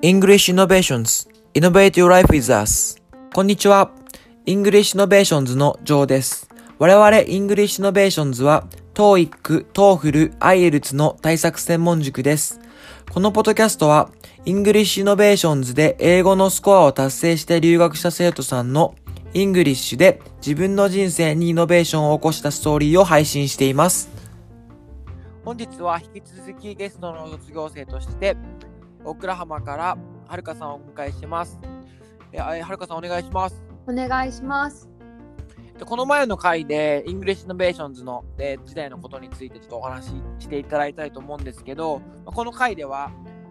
English Innovations Innovate Your Life with Us こんにちは English Innovations のジョーです我々 English Innovations は TOEIC、TOEFL、IELTS の対策専門塾ですこのポッドキャストは English Innovations で英語のスコアを達成して留学した生徒さんの English で自分の人生にイノベーションを起こしたストーリーを配信しています本日は引き続きゲストの卒業生としてオクラハマからはるかさんをお迎えします。えはるかさんお願いします。お願いします。でこの前の回で English Innovations の、えー時代のことについてちょっとお話ししていただいたいと思うんですけど、まあこの回では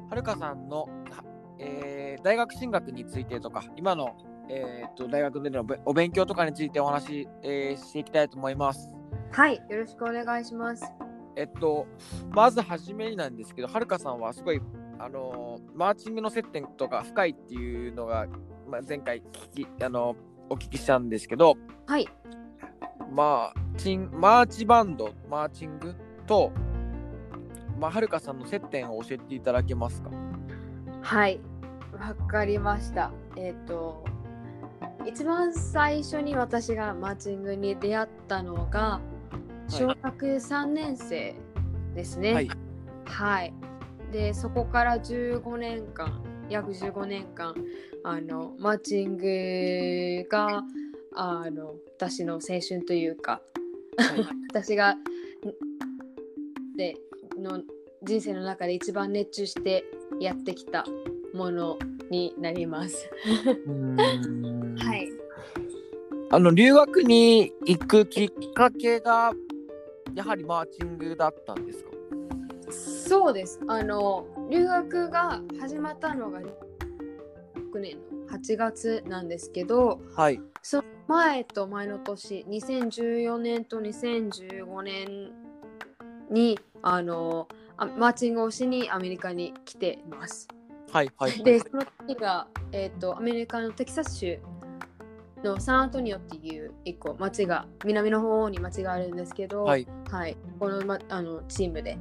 はるかさんの、はえー大学進学についてとか今の、えー、と大学でのべお勉強とかについてお話し、えーしていきたいと思います。はい、よろしくお願いします。えっと、まずはじめになんですけど、はるかさんはすごい、あのーマーチングの接点とか深いっていうのが、まあ、前回聞き、あのーお聞きしたんですけど、はい、まあ、チンマーチバンド、マーチングと、まあ、はるかさんの接点を教えていただけますか？はい、わかりました。えっ、と、一番最初に私がマーチングに出会ったのが小学3年生ですね。はい。はい。で、そこから15年間、約15年間、あのマーチングがあの私の青春というか、はい 私がんでの人生の中で一番熱中してやってきたものになります。はい。あの、留学に行くきっかけが、やはりマーチングだったんですか？そうです。あの留学が始まったのが6年の8月なんですけど、はい。その前と前の年、2014年と2015年にあのあマーチングをしにアメリカに来ています。はい。はい。で、その時が、えー、とアメリカのテキサス州のサンアントニオっていう一個町が南の方に町があるんですけど、はい。はい、この,、ま、あのチームで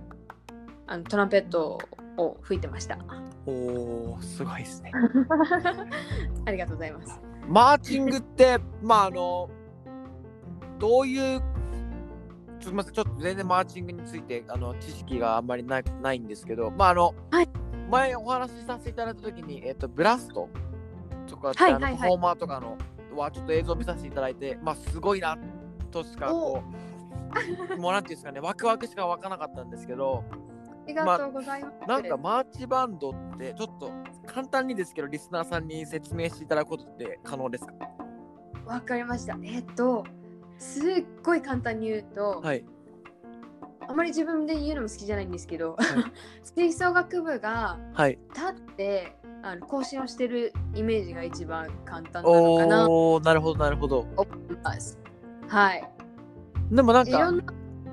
あのトランペットを吹いてました。おー、すごいですね。ありがとうございます。マーチングって、まああの、どういう、すみません、ちょっと全然マーチングについてあの知識があんまりないないんですけど、まああの、はい前お話しさせていただいたときに、えっ、と、ブラストとかはいはフォーマーとかのはちょっと映像見させていただいて、まあすごいなとしかこう、もうなんていうんですかね、ワクワクしか湧かなかったんですけど、ありがとうございます。なんかマーチバンドってちょっと簡単にですけどリスナーさんに説明していただくことって可能ですか？わかりました。えっ、と、すっごい簡単に言うと、はい。あまり自分で言うのも好きじゃないんですけど、い 吹奏楽部がはい。立ってあの更新をしてるイメージが一番簡単なのかなとおおなるほどなるほど。思います。はい。でもなんかいろんな、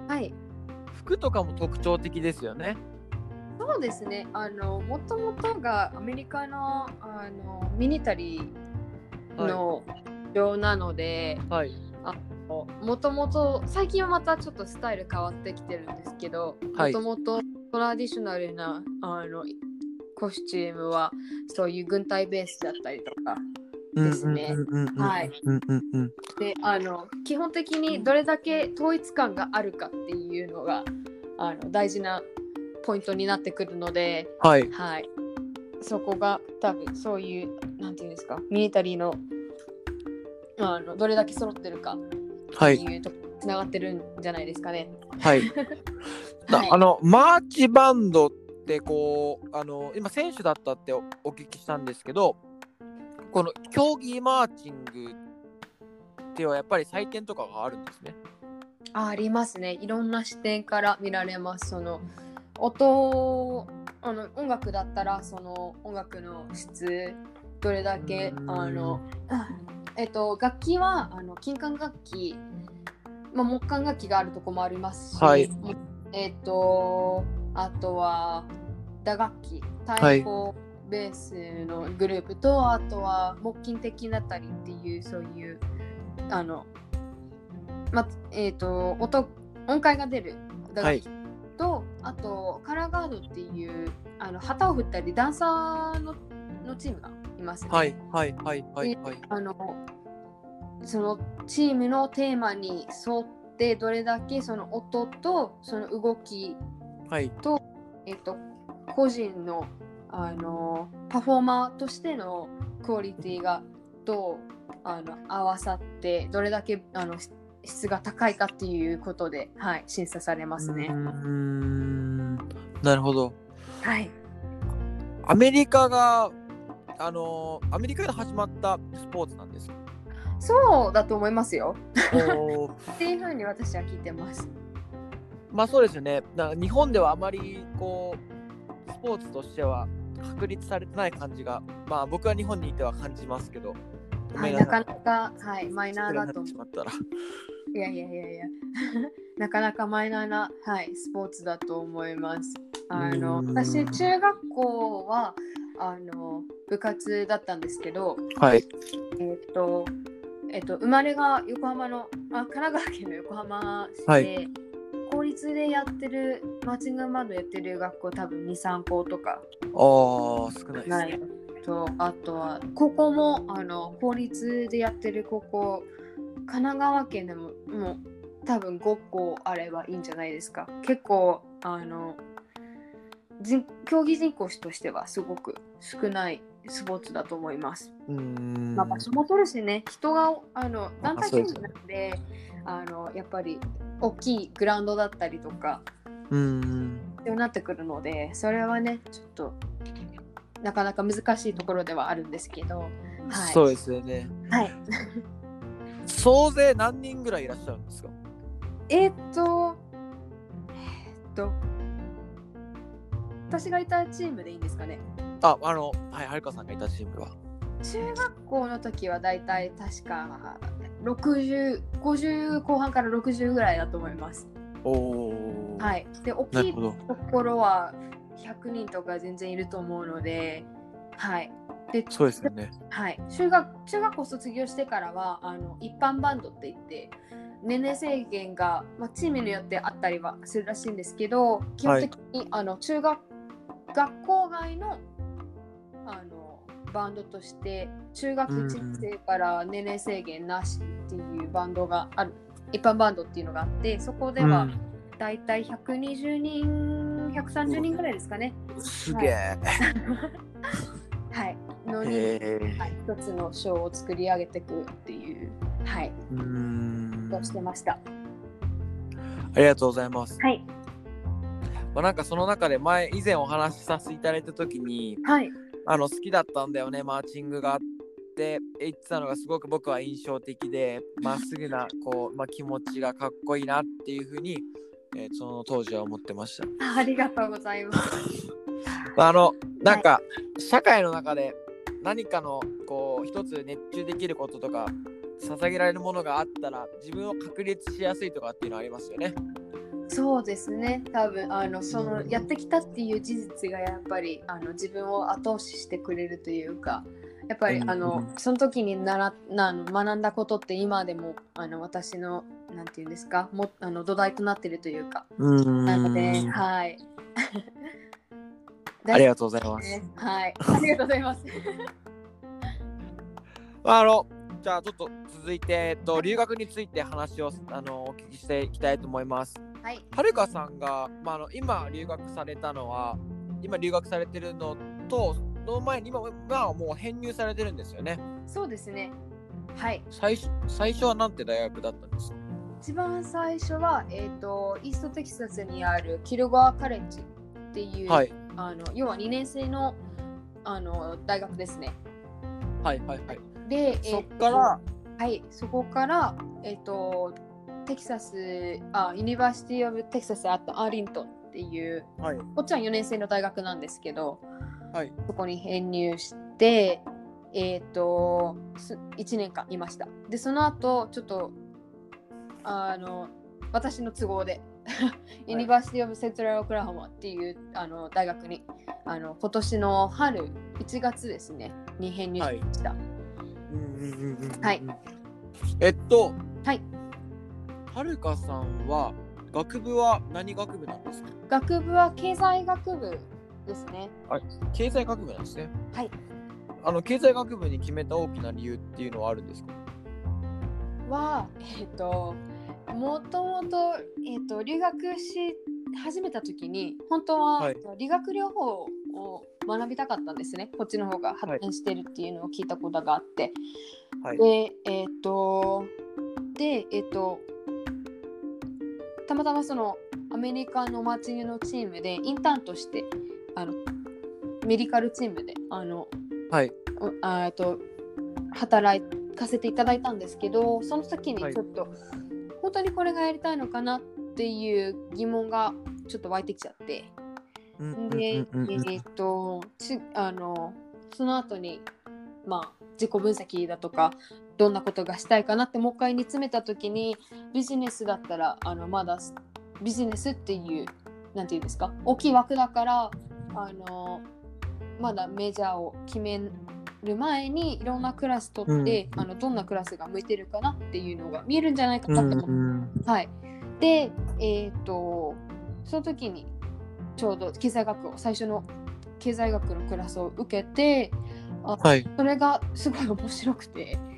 はい。服とかも特徴的ですよね。そうですね。あの、もともとがアメリカのあのミニタリーの上なので、はい。もともと最近はまたちょっとスタイル変わってきてるんですけど、はいもともとトラディショナルなあのコスチュームはそういう軍隊ベースだったりとかですねはい。であの基本的にどれだけ統一感があるかっていうのがあの大事なポイントになってくるので、はい。はい、そこが多分そういうなんていうんですかミリタリーのあのどれだけ揃ってるかってい。うとこつながってるんじゃないですかね。はい。はいあの、マーチバンドってこう、あの、今選手だったってお聞きしたんですけど、この競技マーチングってはやっぱり採点とかがあるんですね。あありますね。いろんな視点から見られます。その音あの音楽だったらその音楽の質どれだけうんあのあえっと楽器はあの金管楽器、まあ、木管楽器があるとこもありますし、はいえっとあとは打楽器太鼓ベースのグループと、あとは木琴的だったりっていうそういうあのまえっ、と音音階が出る打楽器と、あとカラーガードっていうあの旗を振ったりダンサーののチームがいますね。はいはいはいはいはい。あのそのチームのテーマに沿ってどれだけその音とその動きはい。と、えっと、個人のあのパフォーマーとしてのクオリティがどうあの合わさってどれだけあの質質が高いかっていうことで、はい、審査されますね。うーん。なるほど。はい、アメリカが、あのーアメリカで始まったスポーツなんですか？そうだと思いますよ。っていうふうに私は聞いてます。まあそうですよね。日本ではあまりこうスポーツとしては確立されてない感じが、まあ僕は日本にいては感じますけど、ごはい、なかなか、はい、マイナーだと思失礼になってしまったら。う。いやいやいやいや。なかなかマイナーな、はい、スポーツだと思います。あの私、中学校はあの部活だったんですけど、はい。えっ、と、えっ、と、生まれが横浜の、あ神奈川県の横浜市で、はい公立でやってる、マーチングバンドやってる学校多分2、3校とかああ、少ないですなねい。と、あとは、高校もあの公立でやってる高校、神奈川県でももう多分5校あればいいんじゃないですか。結構、あの、人競技人口としてはすごく少ないスポーツだと思います。うーん。まあ、場所も取るしね、人があの団体そうですね戦なので、あのやっぱり大きいグラウンドだったりとか、うーん。必要になってくるので、それはね、ちょっとなかなか難しいところではあるんですけど、はい。そうですよね。はい、総勢何人ぐらいいらっしゃるんですか？えーっと、えーっと、私がいたチームでいいんですかね？あ、あの、はい、はるかさんがいたチームは。中学校の時はだいたい確か60、50後半から60ぐらいだと思います。おお。。はいい。で、大きい。ところは100人とか全然いると思うので、はい。で、そうですよね。はい、中学中学校卒業してからはあの一般バンドって言って年齢制限が、まあ、チームによってあったりはするらしいんですけど基本的に、あの中学学校外のあのバンドとして中学1年生から年齢制限なしっていうバンドがある一般バンドっていうのがあってそこではうんだいたい120人130人ぐらいですかね。すげえ。はい、のにへえ。はい、一つのショーを作り上げていくっていう、はい、うしてました。ありがとうございます。はい、まあ、なんかその中で前以前お話しさせていただいた時にはい、あの好きだったんだよねマーチングがあって言ってたのがすごく僕は印象的でまっすぐなこう、まあ、気持ちがかっこいいなっていうふうに、えーその当時は思ってました。あありがとうございます。あのなんか、社会の中で何かのこう一つ熱中できることとか捧げられるものがあったら自分を確立しやすいとかっていうのはありますよね。そうですね、多分あのそのやってきたっていう事実がやっぱりあの自分を後押ししてくれるというか、やっぱり、うんあのその時にならな学んだことって今でもあの私のなんていうんですか、もあの土台となってるというか、うんなので、はい。ありがとうございます。ねはい、ありがとうございます。まあ、あのじゃあちょっと続いて、えっと、留学について話をあのお聞きしていきたいと思います。はい、はるかさんが、まあ、あの今留学されたのは今留学されてるのとその前に今今はもう編入されてるんですよね。そうですね。はい。最初最初はなんて大学だったんです？か一番最初は、えー、と East Texas にある Kilgore College っていう、はいあの要は2年生のあの大学ですね。はいはいはい。で、そっから、はい、そこから、えっ、と、テキサス、あ、 University of Texas at Arlington っていう、はいこっちは4年生の大学なんですけど、はいそこに編入して、えっ、と、す1年間いました。で、その後、ちょっと、あの、私の都合で、 University of Central Oklahoma っていうあの大学にあの今年の春1月ですねに編入しました。うんうんうんうんうんはい。えっと、はい。はるかさんは学部は何学部なんですか？学部は経済学部ですね。経済学部なんですね。はい。あの経済学部に決めた大きな理由っていうのはあるんですか？は、えっ、と、もともと、えっ、と、留学し始めた時に、本当は、はい理学療法を学びたかったんですね。こっちの方が発展してるっていうのを聞いたことがあって。はい。で、えっ、と、で、えっ、と、たまたまそのアメリカの街のチームでインターンとして、あの、メディカルチームで、あの、はい。おあと働かせていただいたんですけどその時にはい。ちょっと、本当にこれがやりたいのかなっていう疑問がちょっと湧いてきちゃって。うんで、えっとちあのその後にまあ自己分析だとかどんなことがしたいかなってもう一回煮詰めた時にビジネスだったらあのまだビジネスっていうなんていうんですか？大きい枠だからあのまだメジャーを決める前にいろんなクラス取って、あのどんなクラスが向いてるかなっていうのが見えるんじゃないかなと思って、うんはい。で、えっ、と、その時にちょうど経済学を、最初の経済学のクラスを受けて、あはい。それがすごい面白くて、あ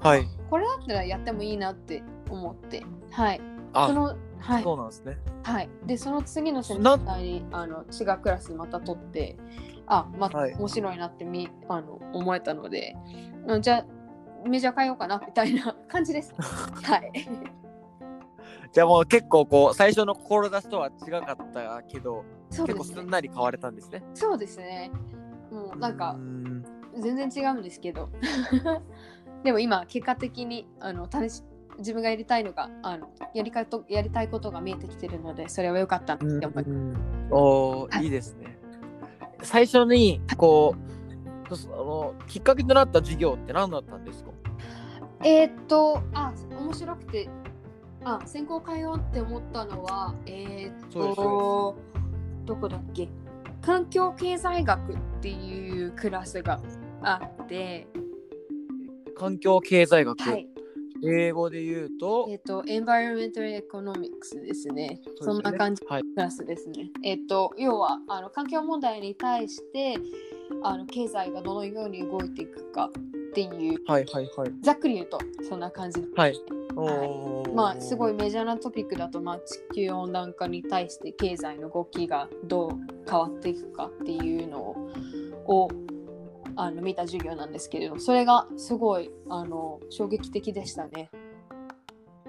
はい。これだったらやってもいいなって思って、はい。あそ、の、はい。そうなんですね。はい。で、その次のセミなナーにあの違うクラスまた取って、あ、またはい面白いなってみ、あの思えたので、うんじゃあメジャー変えようかなみたいな感じです。はい。じゃあもう結構こう最初の志とは違かったけど、ね結構すん。なり変われたんですね。そうですね。もうなんうかん全然違うんですけど、でも今結果的にあの試し自分がやりたいのがあのやりかとやりたいことが見えてきてるので、それは良かったなって思います。おーはいいいですね。最初にこうそのきっかけとなった授業って何だったんですか？えーっと、あ、面白くて、あ、専攻変えようって思ったのは、えーっと、どこだっけ？環境経済学っていうクラスがあって、環境経済学、はい、英語で言うと。えーっと、Environmental Economics ですね。そんな感じはい。クラスですね。えっと、要はあの環境問題に対してあの経済がどのように動いていくかっていう、はいはいはい。ざっくり言うとそんな感じ。はい。おー。まあ、すごいメジャーなトピックだと、まあ、地球温暖化に対して経済の動きがどう変わっていくかっていうのををあの見た授業なんですけれど、それがすごいあの衝撃的でしたね。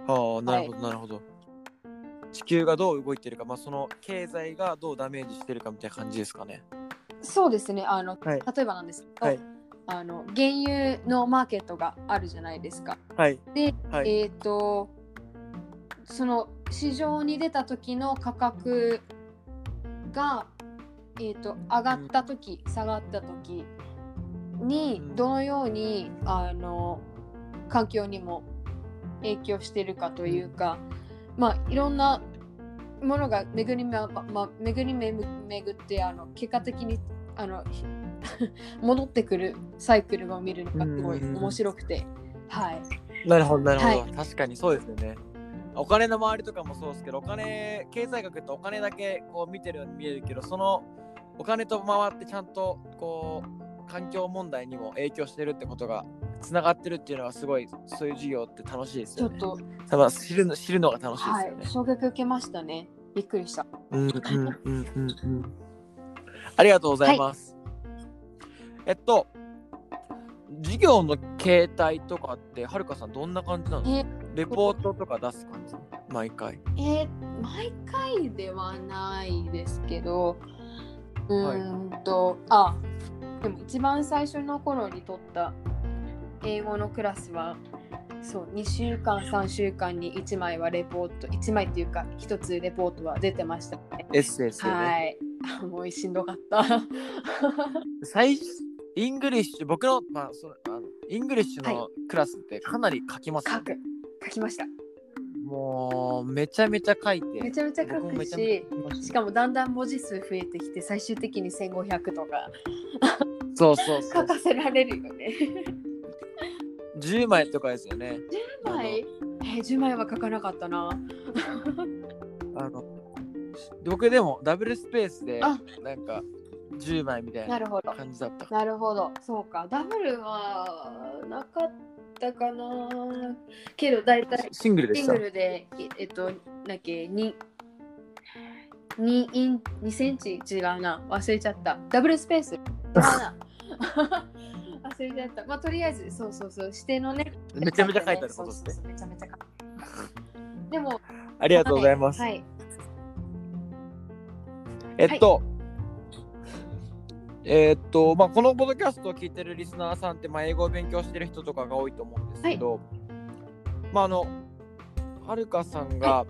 ああなるほどなるほど、地球がどう動いてるかまあその経済がどうダメージしてるかみたいな感じですかねそうですね。あのはい例えばなんですけど、はいあの原油のマーケットがあるじゃないですか。はいで、はいえっ、とその市場に出た時の価格が、えー、と上がった時、下がった時にうんどのようにあの環境にも影響してるかというか、まあいろんなものが巡り,、まま、巡りめ巡ってあの結果的にあの 戻ってくるサイクルを見るのがすごい面白くて、はい。なるほどなるほど、はい。確かにそうですよね。お金の周りとかもそうですけどお金経済学ってお金だけこう見てるように見えるけどそのお金と回ってちゃんとこう環境問題にも影響してるってことがつながってるっていうのはすごいそういう授業って楽しいですよね。ちょっと、多分知るの知るのが楽しいですはいよね。、衝撃受けましたね。びっくりした。うんうんうんうんうん。ありがとうございます。えっと授業の形態とかってはるかさんどんな感じなのえレポートとか出す感じ？毎回。えー毎回ではないですけど、うーんと、あ、でも一番最初の頃に取った英語のクラスは、そう、2週間、3週間に1枚はレポート、1枚っていうか、1つレポートは出てましたね。エッセイですよね。はい。あもうしんどかった。最初 English 僕のまあそのあの English はのクラスってかなり書きますよ書く。書きました。もうめちゃめちゃ書いてめちゃめちゃ書くし、しかもだんだん文字数増えてきて、最終的に1500とかそうそうそう書かせられるよね。10枚とかですよね10枚？えー、10枚は書かなかったな。あの僕でもダブルスペースであなんか10枚みたいな。感じだった。なるほど。そうか。ダブルはなかったかな。けど、だいたいシングルでシング。ルで、ええっと、なっけ、2、2イン、2センチ？違うな。忘れちゃった。ダブルスペース？忘れちゃった。まあ、とりあえず、そうそうそう。指定のね。めちゃめちゃ書いてあることですねそうそうそうめちゃめちゃ書いてある。でも、ありがとうございます。はい。えっと、えっと、まあ、このポッドキャストを聞いてるリスナーさんって、まあ、英語を勉強してる人とかが多いと思うんですけど、まあ、あの、はるかさんが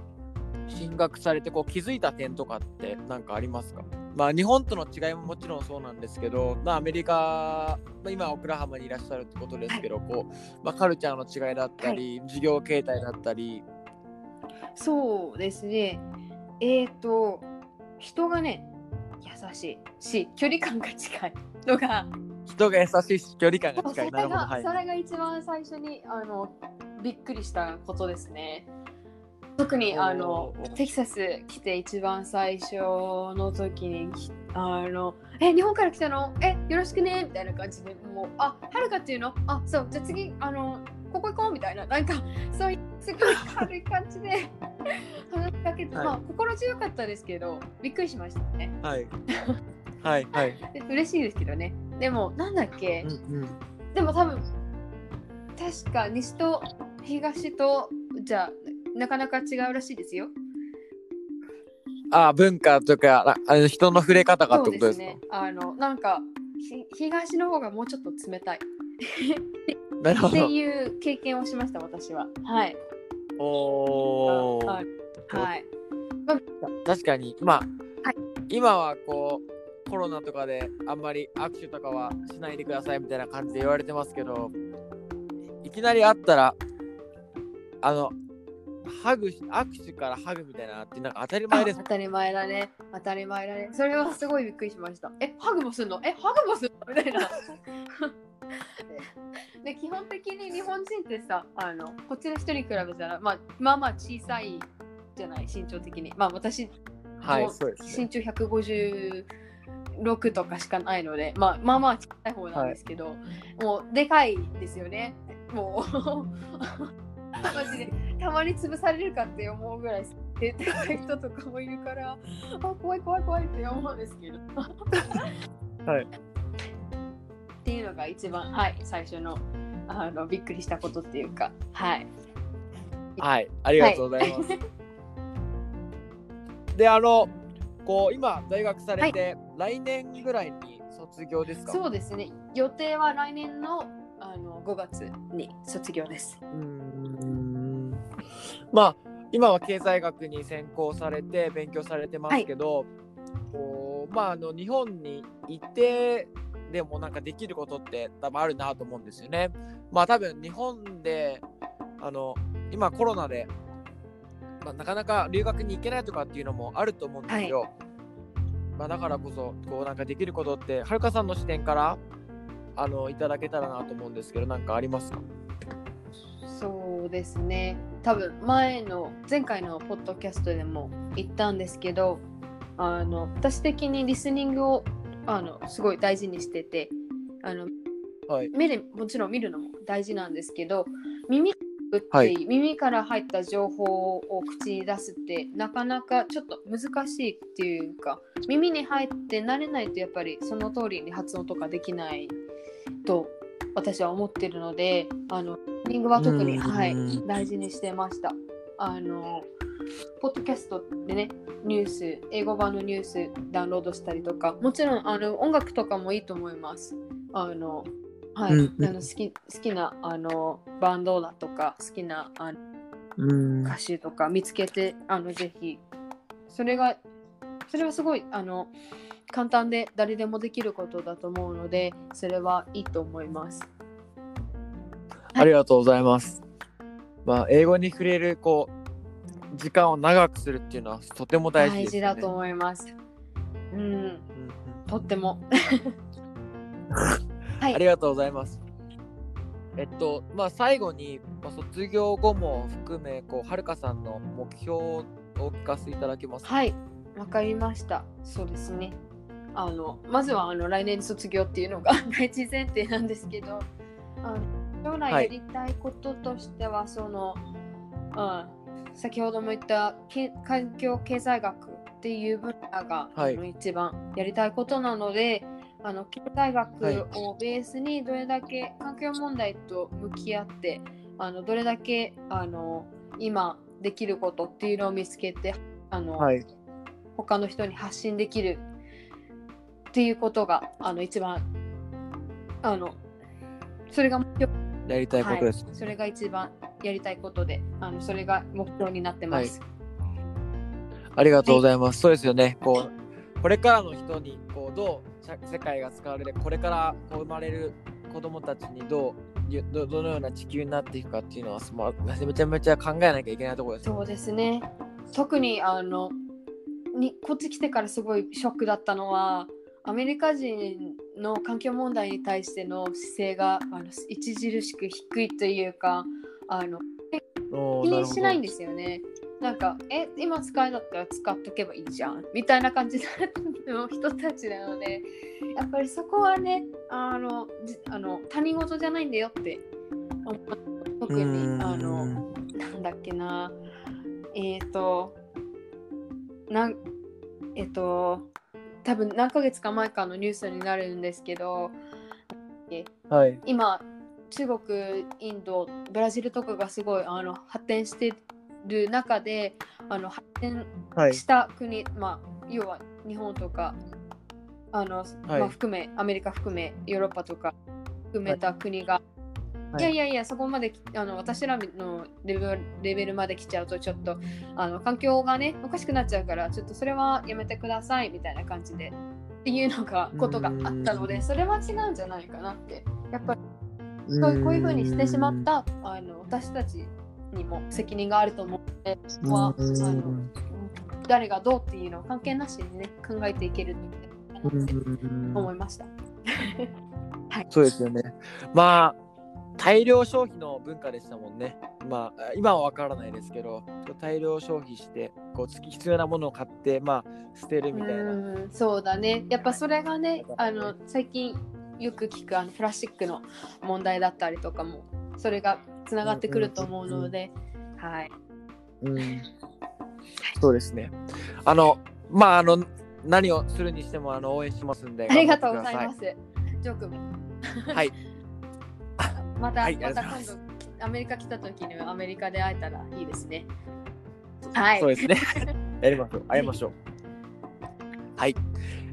進学されてこう気づいた点とかって何かありますか？まあ、日本との違いももちろんそうなんですけど、まあ、アメリカ、まあ、今、オクラハマにいらっしゃるってことですけど、こうまあ、カルチャーの違いだったり、授業形態だったり、そうですね。えっ、と、人がね、優しい。し、距離感が近い。のが、人が優しいし、距離感が近い。なるほはい。そ。れが一番最初にあのびっくりしたことですね。特にあのテキサス来て一番最初の時にきあのえ日本から来たの？えよろしくね？みたいな感じでもうあはるかっていうの？あそうじゃあ次あのここ行こう？みたいな。なんかそういうすごい軽い感じで話しかけて、はいまあ心強かったですけどびっくりしましたね。はい。はい。はい。で嬉しいですけどね。でもなんだっけ、うんうん。でも多分確か西と東とじゃあなかなか違うらしいですよ。あ文化とかああの人の触れ方がってことですか？ね。あのなんかひ東の方がもうちょっと冷たいって。いう経験をしました私は。はい。おーはい。はい。確かに、まあ、はい今はこうコロナとかであんまり握手とかはしないでくださいみたいな感じで言われてますけどいきなり会ったらあのハグし握手からハグみたいなのってなんか当たり前ですあ当たり前だね。当たり前だね。それはすごいびっくりしました。え、ハグもすんの？え、ハグもすんの？みたいな。で基本的に日本人ってさあのこっちの人に比べたら、まあ、まあまあ小さいじゃない身長的に。まあ私はいそうですね。身長156とかしかないので、まあ、まあまあ小さい方なんですけど、もうでかいですよね。もう。マジで。たまに潰されるかって思うぐらいででかい人とかもいるからあ怖い怖い怖いって思うんですけど。はいっていうのが一番はい最初のあのびっくりしたことっていうかはい。はいありがとうございます、であのこう今大学されて、来年ぐらいに卒業ですか？そうですね。予定は来年のあの5月に卒業です。うーん。まあ今は経済学に専攻されて勉強されてますけど、こうまああの日本にいてでもなんかできることって多分あるなと思うんですよね。まあ多分日本であの今コロナで、まあ、なかなか留学に行けないとかっていうのもあると思うんですよ。まあだからこそこうなんかできることってはるかさんの視点からあのいただけたらなと思うんですけどなんかありますか？そうですね多分前の前回のポッドキャストでも言ったんですけどあの私的にリスニングをあのすごい大事にしててあのはい。目でもちろん見るのも大事なんですけど耳ってはい耳から入った情報を口に出すってなかなかちょっと難しいっていうか耳に入って慣れないとやっぱりその通りに発音とかできないと私は思ってるのであのリングは特に、うんはい、大事にしてました。あのポッドキャストでねニュース英語版のニュースダウンロードしたりとかもちろんあの音楽とかもいいと思います。あのはい、うんうんあの好き好きなあのバンドだとか好きなあのうん歌手とか見つけてあのぜひそれがそれはすごいあの簡単で誰でもできることだと思うのでそれはいいと思います。ありがとうございます。まあ、英語に触れるこう時間を長くするっていうのはとても大事です、ね。大事だと思います。うん、うんうんとっても。はいありがとうございます。えっと、まあ、最後に、まあ、卒業後も含め、こう、はるかさんの目標をお聞かせいただけますか？はい、わかりました。そうですね。あのまずはあの来年卒業っていうのが 第一前提なんですけどあの将来やりたいこととしては、その、うん、先ほども言ったけ環境経済学っていう分野が、はい一番やりたいことなのであの経済学をベースにどれだけ環境問題と向き合ってあのどれだけあの今できることっていうのを見つけてあの、はい。他の人に発信できるっていうことがあの一番あのそれがやりたいことです。はい、それが一番やりたいことであのそれが目標になってます。ありがとうございます。そうですよね。こう、これからの人に、こう、どう社世界が使われる、これからこう生まれる子供たちにどう、ゆどどのような地球になっていくかっていうのは、まあ、めちゃめちゃ考えなきゃいけないところです。そうですね特にあのにこっち来てからすごいショックだったのはアメリカ人の環境問題に対しての姿勢があの著しく低いというかあの気にしないんでですよね。なんか、え、今使えだったら使っとけばいいじゃん。みたいな感じの人たちなので、やっぱりそこはね、あの、じあの他人事じゃないんだよって特に、あの、なんだっけな、えっ、ー、と、なん、えっ、と、多分何ヶ月か前かのニュースになるんですけど、はい。今中国インドブラジルとかがすごいあの発展してる中であの発展はい。した国、まあ要は日本とかあの、まあ、含めアメリカ含めヨーロッパとか含めた国が、はい。い、やいやいやそこまできあの私らのレベルレベルまで来ちゃうとちょっとあの環境がねおかしくなっちゃうからちょっとそれはやめてくださいみたいな感じでっていうのがことがあったのうん。でそれは違うんじゃないかなって。やっぱりそういうこういうふうにしてしまったあの私たちにも責任があると思うので、そこはあの誰がどうっていうのを関係なしにね考えていけるって思いました。はい、そうですよね。まあ、大量消費の文化でしたもんね。まあ、今は分からないですけど、大量消費して、こう、月必要なものを買って、まあ、捨てるみたいな。うんそうだね。やっぱそれがね、あの最近よく聞くあのプラスチックの問題だったりとかも、それがつながってくると思うので、はい。うん、そうですね。あの、まあ、あの、何をするにしてもあの応援しますんで。ありがとうございます。ジョー君も。はい。また、はいまた今度アメリカ来た時にはアメリカで会えたらいいですね。はい。そうですね。やりましょう。会いましょう。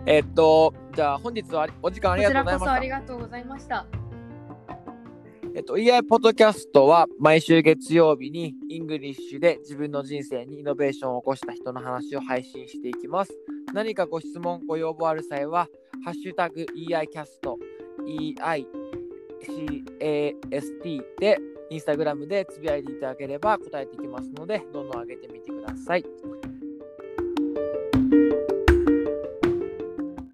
はい。えーっと、じゃあ本日はお時間ありがこちらとうございましたこそあり。がとうございました。えっと、EI ポッドキャストは毎週月曜日に English で自分の人生にイノベーションを起こした人の話を配信していきます。何かご質問、ご要望ある際は、ハッシュタグ EICAST、EICAST でインスタグラムでつぶやいていただければ答えていきますので、どんどん上げてみてください。